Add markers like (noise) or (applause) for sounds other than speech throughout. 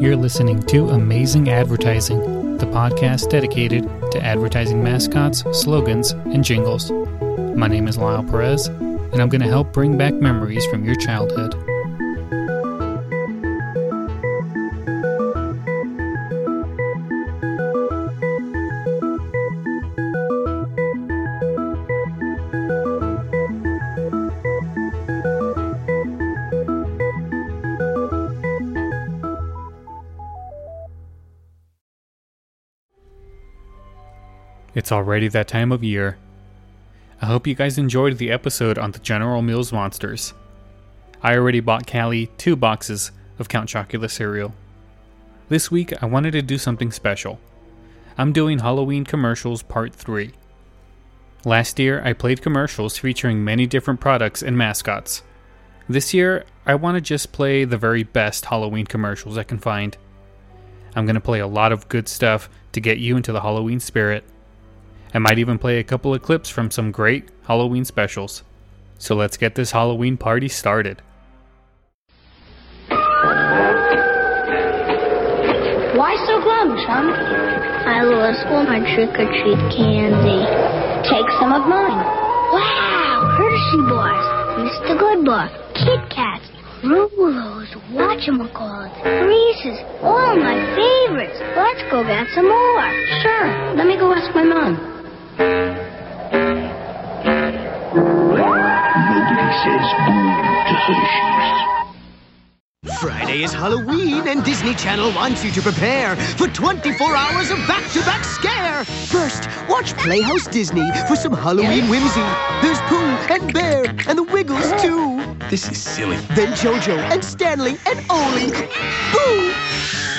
You're listening to Amazing Advertising, the podcast dedicated to advertising mascots, slogans, and jingles. My name is Lyle Perez, and I'm going to help bring back memories from your childhood. It's already that time of year. I hope you guys enjoyed the episode on the General Mills monsters. I already bought Callie two boxes of Count Chocula cereal. This week, I wanted to do something special. I'm doing Halloween commercials part 3. Last year, I played commercials featuring many different products and mascots. This year, I want to just play the very best Halloween commercials I can find. I'm going to play a lot of good stuff to get you into the Halloween spirit. I might even play a couple of clips from some great Halloween specials. So let's get this Halloween party started. Why so glum, chum? I lost all my trick-or-treat candy. Take some of mine. Wow! Hershey bars, Mr. Goodbar, Kit Kats, Rolos, whatchamacallits, Reese's, all my favorites. Let's go get some more. Sure. Let me go ask my mom. Nobody says boo to Hershey's. Friday is Halloween, and Disney Channel wants you to prepare for 24 hours of back-to-back scare. First, watch Playhouse Disney for some Halloween whimsy. There's Pooh and Bear and the Wiggles too. This is silly. Then JoJo and Stanley and Ollie. Boo!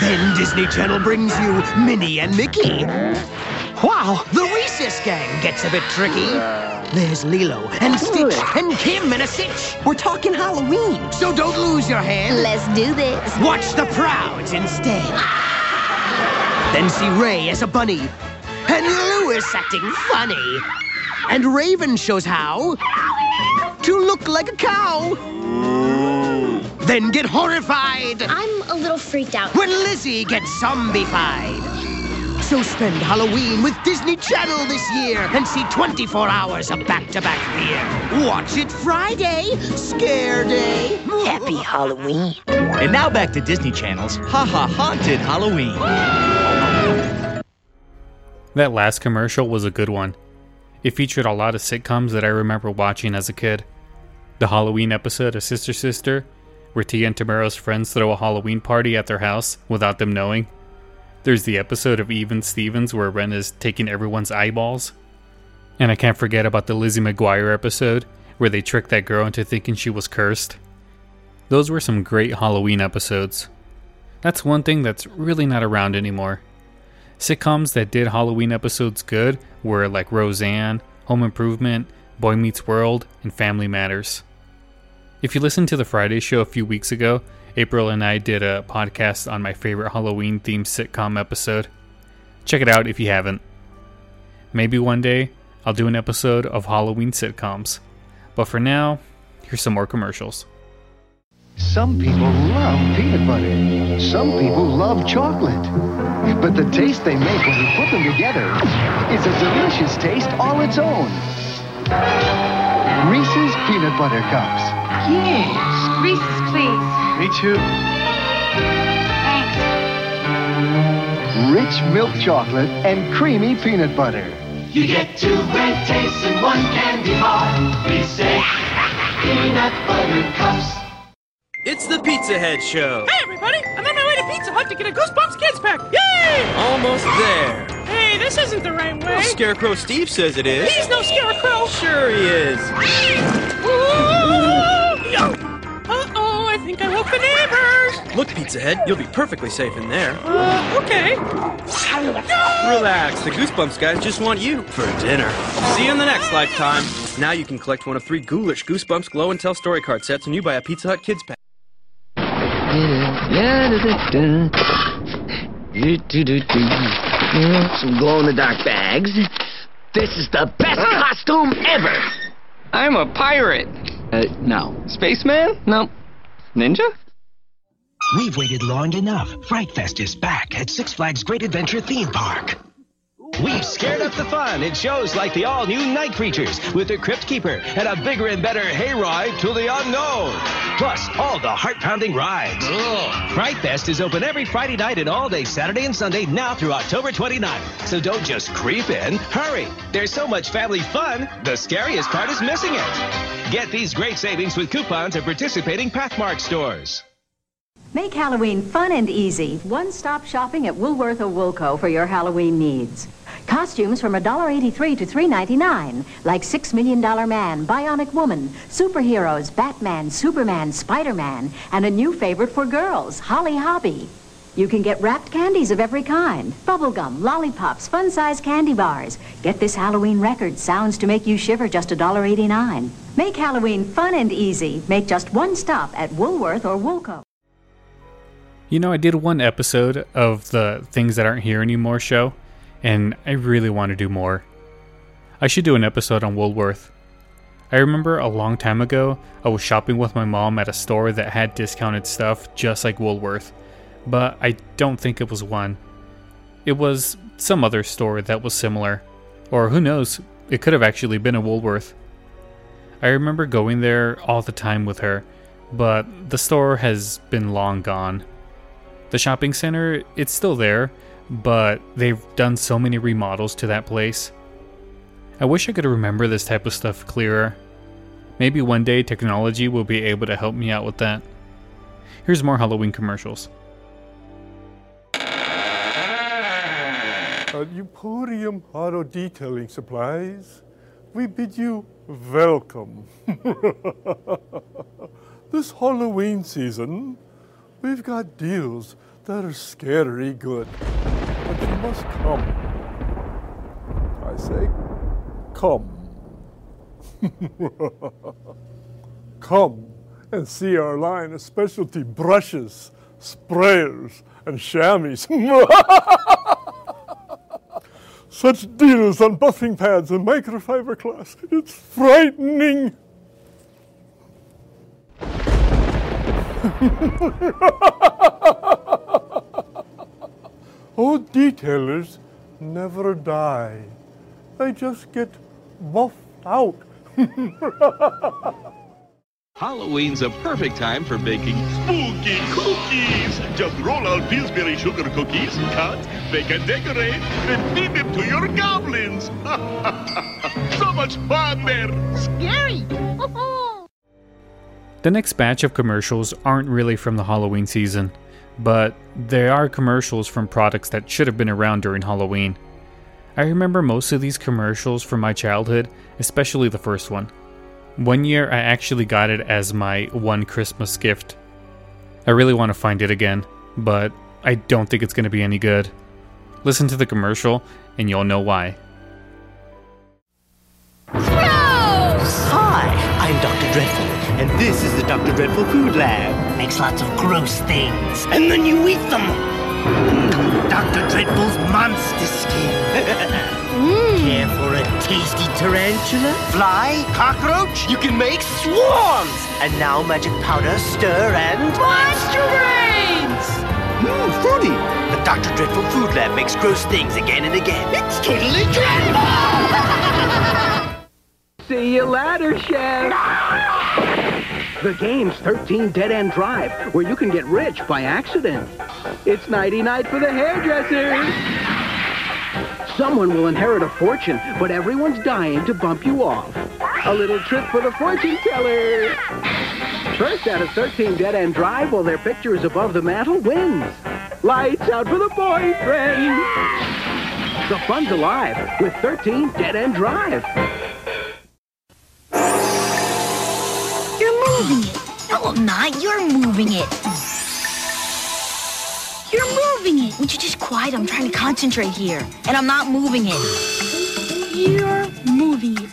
Then Disney Channel brings you Minnie and Mickey. Wow, the Recess Gang gets a bit tricky. There's Lilo and oh, Stitch and Kim in a sitch. We're talking Halloween. So don't lose your head. Let's do this. Watch the Prouds instead. Then see Ray as a bunny. And Lewis acting funny. And Raven shows how to look like a cow. Then get horrified I'm a little freaked out. when Lizzie gets zombified. So spend Halloween with Disney Channel this year and see 24 hours of back-to-back fear. Watch it Friday, Scare Day. Happy Halloween. And now back to Disney Channel's Ha Ha Haunted Halloween. That last commercial was a good one. It featured a lot of sitcoms that I remember watching as a kid. The Halloween episode of Sister Sister, where Tia and Tamera's friends throw a Halloween party at their house without them knowing. There's the episode of Even Stevens where Ren is taking everyone's eyeballs. And I can't forget about the Lizzie McGuire episode where they tricked that girl into thinking she was cursed. Those were some great Halloween episodes. That's one thing that's really not around anymore. Sitcoms that did Halloween episodes good were like Roseanne, Home Improvement, Boy Meets World, and Family Matters. If you listened to the Friday show a few weeks ago, April and I did a podcast on my favorite Halloween themed sitcom episode. Check it out if you haven't. Maybe one day I'll do an episode of Halloween sitcoms. But for now, here's some more commercials. Some people love peanut butter. Some people love chocolate. But the taste they make when you put them together is a delicious taste all its own. Reese's Peanut Butter Cups. Yes, Reese's, please. Me too. Thanks. Rich milk chocolate and creamy peanut butter. You get two great tastes in one candy bar. Reese's Peanut Butter Cups. It's the Pizza Head Show. Hey, everybody! I'm on my way to Pizza Hut to get a Goosebumps Kids Pack. Yay! Almost there. Hey, this isn't the right way. Well, Scarecrow Steve says it is. He's no scarecrow. Sure he is. Uh-oh, I think I woke the neighbors. Look, Pizza Head, you'll be perfectly safe in there. Uh, okay. Relax, the Goosebumps guys just want you for dinner. See you in the next lifetime. Now you can collect one of three ghoulish Goosebumps Glow and Tell story card sets when you buy a Pizza Hut Kids Pack. Some glow in the dark bags. This is the best costume ever! I'm a pirate. Uh, no. Spaceman? No. Ninja? We've waited long enough. Fright Fest is back at Six Flags Great Adventure Theme Park. We've scared up the fun in shows like the all-new Night Creatures with the Crypt Keeper and a bigger and better hayride to the unknown. Plus, all the heart-pounding rides. Ugh. Fright Fest is open every Friday night and all day Saturday and Sunday now through October 29th. So don't just creep in. Hurry! There's so much family fun, the scariest part is missing it. Get these great savings with coupons at participating Pathmark stores. Make Halloween fun and easy. One-stop shopping at Woolworth or Woolco for your Halloween needs. Costumes from $1.83 to $3.99, like Six Million Dollar Man, Bionic Woman, superheroes, Batman, Superman, Spider-Man, and a new favorite for girls, Holly Hobbie. You can get wrapped candies of every kind, bubblegum, lollipops, fun-sized candy bars. Get this Halloween record, sounds to make you shiver, just $1.89. Make Halloween fun and easy. Make just one stop at Woolworth or Woolco. You know, I did one episode of the Things That Aren't Here Anymore show, and I really want to do more. I should do an episode on Woolworth. I remember a long time ago, I was shopping with my mom at a store that had discounted stuff just like Woolworth, but I don't think it was one. It was some other store that was similar, or who knows, it could have actually been a Woolworth. I remember going there all the time with her, but the store has been long gone. The shopping center, it's still there, but they've done so many remodels to that place. I wish I could remember this type of stuff clearer. Maybe one day technology will be able to help me out with that. Here's more Halloween commercials. At Emporium Auto Detailing Supplies, we bid you welcome. (laughs) this Halloween season, we've got deals that are scary good. But you must come. I say, come. (laughs) come and see our line of specialty brushes, sprayers, and chamois. (laughs) Such deals on buffing pads and microfiber cloths. It's frightening. (laughs) Old detailers never die. They just get buffed out. (laughs) Halloween's a perfect time for baking spooky cookies. Just roll out Pillsbury sugar cookies, cut, bake and decorate, then feed them to your goblins. (laughs) so much fun there. Scary. (laughs) The next batch of commercials aren't really from the Halloween season, but they are commercials from products that should have been around during Halloween. I remember most of these commercials from my childhood, especially the first one. One year I actually got it as my one Christmas gift. I really want to find it again, but I don't think it's going to be any good. Listen to the commercial and you'll know why. Hi, I'm Dr. Dreadful, and this is the Dr. Dreadful Food Lab. Makes lots of gross things, and then you eat them. Mm, Dr. Dreadful's monster skin. (laughs) Care for a tasty tarantula? Fly? Cockroach? You can make swarms! And now magic powder, stir, and... Monster brains! Mmm, fruity! The Dr. Dreadful Food Lab makes gross things again and again. It's totally dreadful! (laughs) See you later, Chef. The game's 13 Dead End Drive, where you can get rich by accident. It's nighty night for the hairdressers. Someone will inherit a fortune, but everyone's dying to bump you off. A little trick for the fortune teller. First out of 13 Dead End Drive while their picture is above the mantle wins. Lights out for the boyfriend. The fun's alive with 13 Dead End Drive. You're moving it. No, I'm not. You're moving it. You're moving it. Would you just quiet? I'm trying to concentrate here. And I'm not moving it. You're moving it.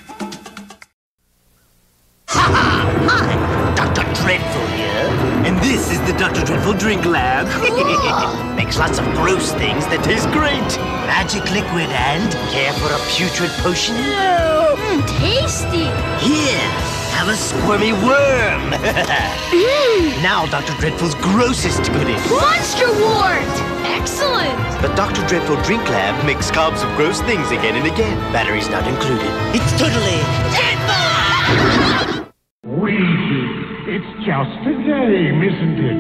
Hi, Dr. Dreadful here, and this is the Dr. Dreadful Drink Lab. (laughs) Makes lots of gross things that taste great. Magic liquid and care for a putrid potion? Mmm, tasty. Here, have a squirmy worm. Mmm. (laughs) Now Dr. Dreadful's grossest goodies. Monster Wart. Excellent. The Dr. Dreadful Drink Lab makes cobs of gross things again and again. Batteries not included. It's totally (laughs) dreadful! Ouija, it's just a game, isn't it?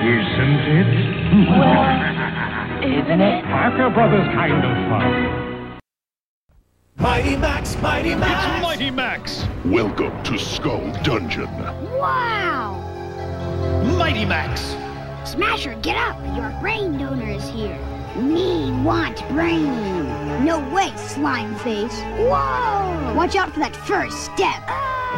Isn't it? Isn't it? Parker Brothers kind of fun. Mighty Max, Mighty Max. It's Mighty Max. Welcome to Skull Dungeon. Wow. Mighty Max. Smasher, get up. Your brain donor is here. Me want brain. No way, slime face. Whoa! Watch out for that first step.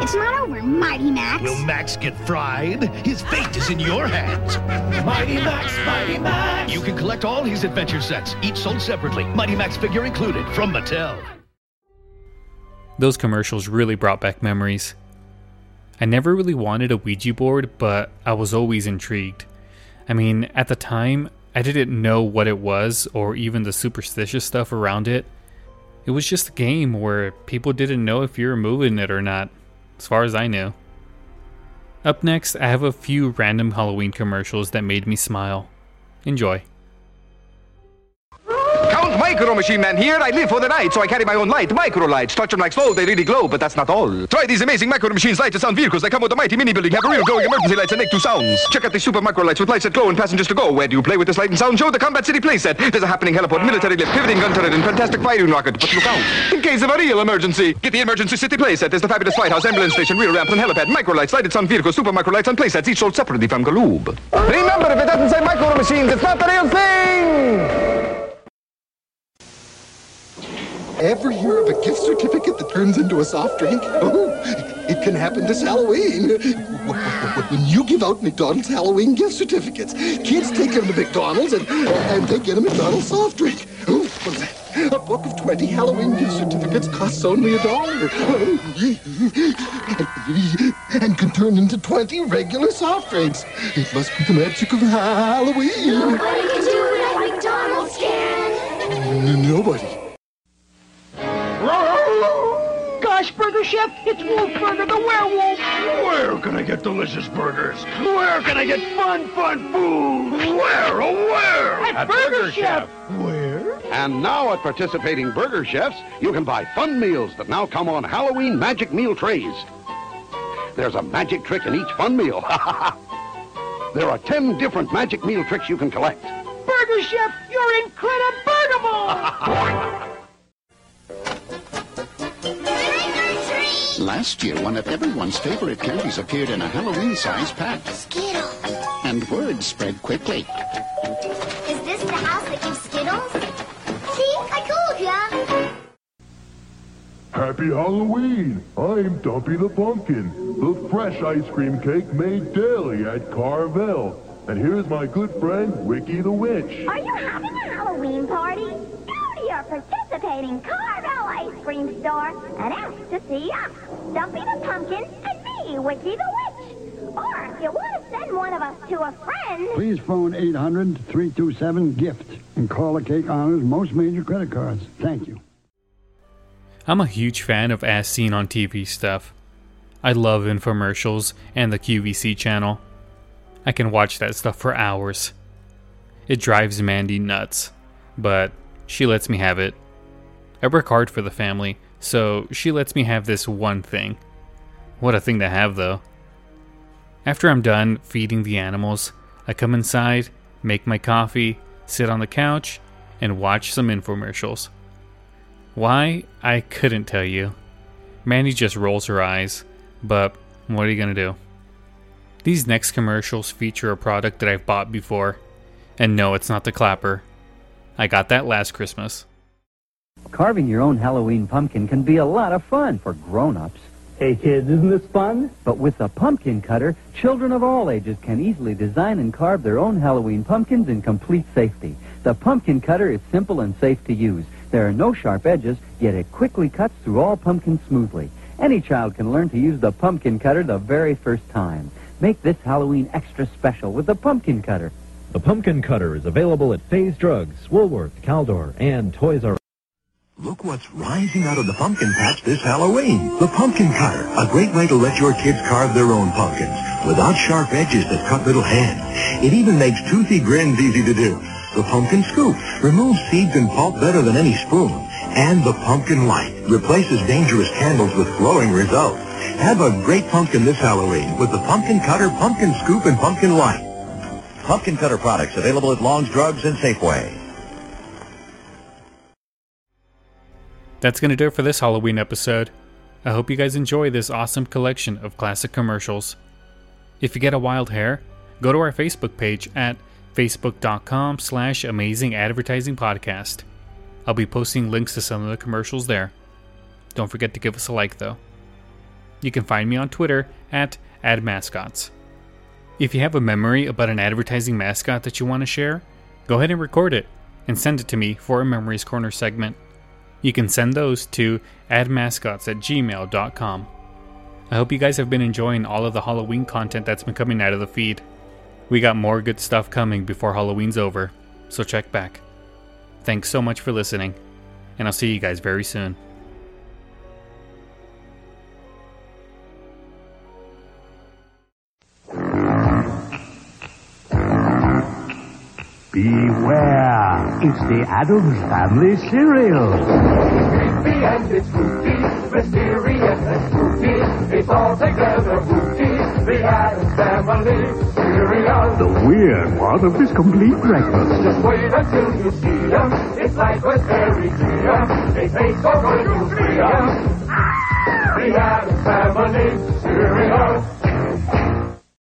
It's not over, Mighty Max. Will Max get fried? His fate is in your hands. (laughs) Mighty Max, Mighty Max. You can collect all his adventure sets, each sold separately. Mighty Max figure included from Mattel. Those commercials really brought back memories. I never really wanted a Ouija board, but I was always intrigued. I mean, at the time, I didn't know what it was or even the superstitious stuff around it. It was just a game where people didn't know if you were moving it or not, as far as I knew. Up next, I have a few random Halloween commercials that made me smile. Enjoy. Micro Machine Man here. I live for the night, so I carry my own light. Micro lights. Touch them like slow, they really glow, but that's not all. Try these amazing Micro Machines light to sound vehicles. They come with a mighty mini building, have a real glowing emergency lights and make two sounds. Check out these super micro lights with lights that glow and passengers to go. Where do you play with this light and sound show? The Combat City playset. There's a happening heliport, military lift, pivoting gun turret, and fantastic firing rocket. But look out. In case of a real emergency, get the Emergency City playset. There's the fabulous White House, ambulance station, rear ramp, and helipad. Micro lights, lighted sound vehicles, super micro lights, and playsets, each sold separately from Galoob. Remember, if it doesn't say Micro Machines, it's not the real thing! Ever hear of a gift certificate that turns into a soft drink? Oh, it can happen this Halloween. When you give out McDonald's Halloween gift certificates, kids take them to McDonald's and, and they get a McDonald's soft drink. Oh, what is that? A book of 20 Halloween gift certificates costs only a dollar. Oh, and can turn into 20 regular soft drinks. It must be the magic of Halloween. Nobody can do it like McDonald's can. N- Nobody. Burger Chef, it's Wolfburger the werewolf. Where can I get delicious burgers? Where can I get fun, fun food? Where, oh where? At, Burger, Chef. Where? And now at participating burger chefs, you can buy fun meals that now come on Halloween magic meal trays. There's a magic trick in each fun meal. Ha ha ha! There are 10 different magic meal tricks you can collect. Burger Chef, you're incredible. (laughs) Last year, one of everyone's favorite candies appeared in a Halloween-sized pack. Skittles. And word spread quickly. Is this the house that gives Skittles? See, I told ya. Happy Halloween! I'm Dumpy the Pumpkin, the fresh ice cream cake made daily at Carvel. And here's my good friend, Wiki the Witch. Are you having a Halloween party? Go participating Carvel ice cream store and ask to see us, Dumpy the Pumpkin and me, Wiki the Witch. Or if you want to send one of us to a friend, Please phone 800-327-GIFT and call the Cake Honors most major credit cards. Thank you. I'm a huge fan of as seen on TV stuff. I love infomercials and the QVC channel. I can watch that stuff for hours. It drives Mandy nuts, but she lets me have it. I work hard for the family, so she lets me have this one thing. What a thing to have, though. After I'm done feeding the animals, I come inside, make my coffee, sit on the couch, and watch some infomercials. Why? I couldn't tell you. Mandy just rolls her eyes, but what are you gonna do? These next commercials feature a product that I've bought before, and no, it's not the clapper. I got that last Christmas. Carving your own Halloween pumpkin can be a lot of fun for grown-ups. Hey kids, isn't this fun? But with the pumpkin cutter, children of all ages can easily design and carve their own Halloween pumpkins in complete safety. The pumpkin cutter is simple and safe to use. There are no sharp edges, yet it quickly cuts through all pumpkins smoothly. Any child can learn to use the pumpkin cutter the very first time. Make this Halloween extra special with the pumpkin cutter. The pumpkin cutter is available at Fay's Drugs, Woolworth, Caldor, and Toys R Us. Look what's rising out of the pumpkin patch this Halloween. The pumpkin cutter, a great way to let your kids carve their own pumpkins without sharp edges that cut little hands. It even makes toothy grins easy to do. The pumpkin scoop removes seeds and pulp better than any spoon. And the pumpkin light replaces dangerous candles with glowing results. Have a great pumpkin this Halloween with the pumpkin cutter, pumpkin scoop, and pumpkin light. Pumpkin Cutter products available at Long's Drugs and Safeway. That's going to do it for this Halloween episode. I hope you guys enjoy this awesome collection of classic commercials. If you get a wild hair, go to our Facebook page at facebook.com slash amazing advertising podcast. I'll be posting links to some of the commercials there. Don't forget to give us a like though. You can find me on Twitter at admascots. If you have a memory about an advertising mascot that you want to share, go ahead and record it and send it to me for a Memories Corner segment. You can send those to admascots at gmail.com. I hope you guys have been enjoying all of the Halloween content that's been coming out of the feed. We got more good stuff coming before Halloween's over, so check back. Thanks so much for listening, and I'll see you guys very soon. Beware, it's the Addams Family cereal. Creepy and it's spooky, mysterious and spooky. It's all together spooky. The Addams Family cereal. The weird part of this complete breakfast. Just wait until you see them. It's like raspberry jam. They taste so good you'll free 'em. The Addams Family cereal.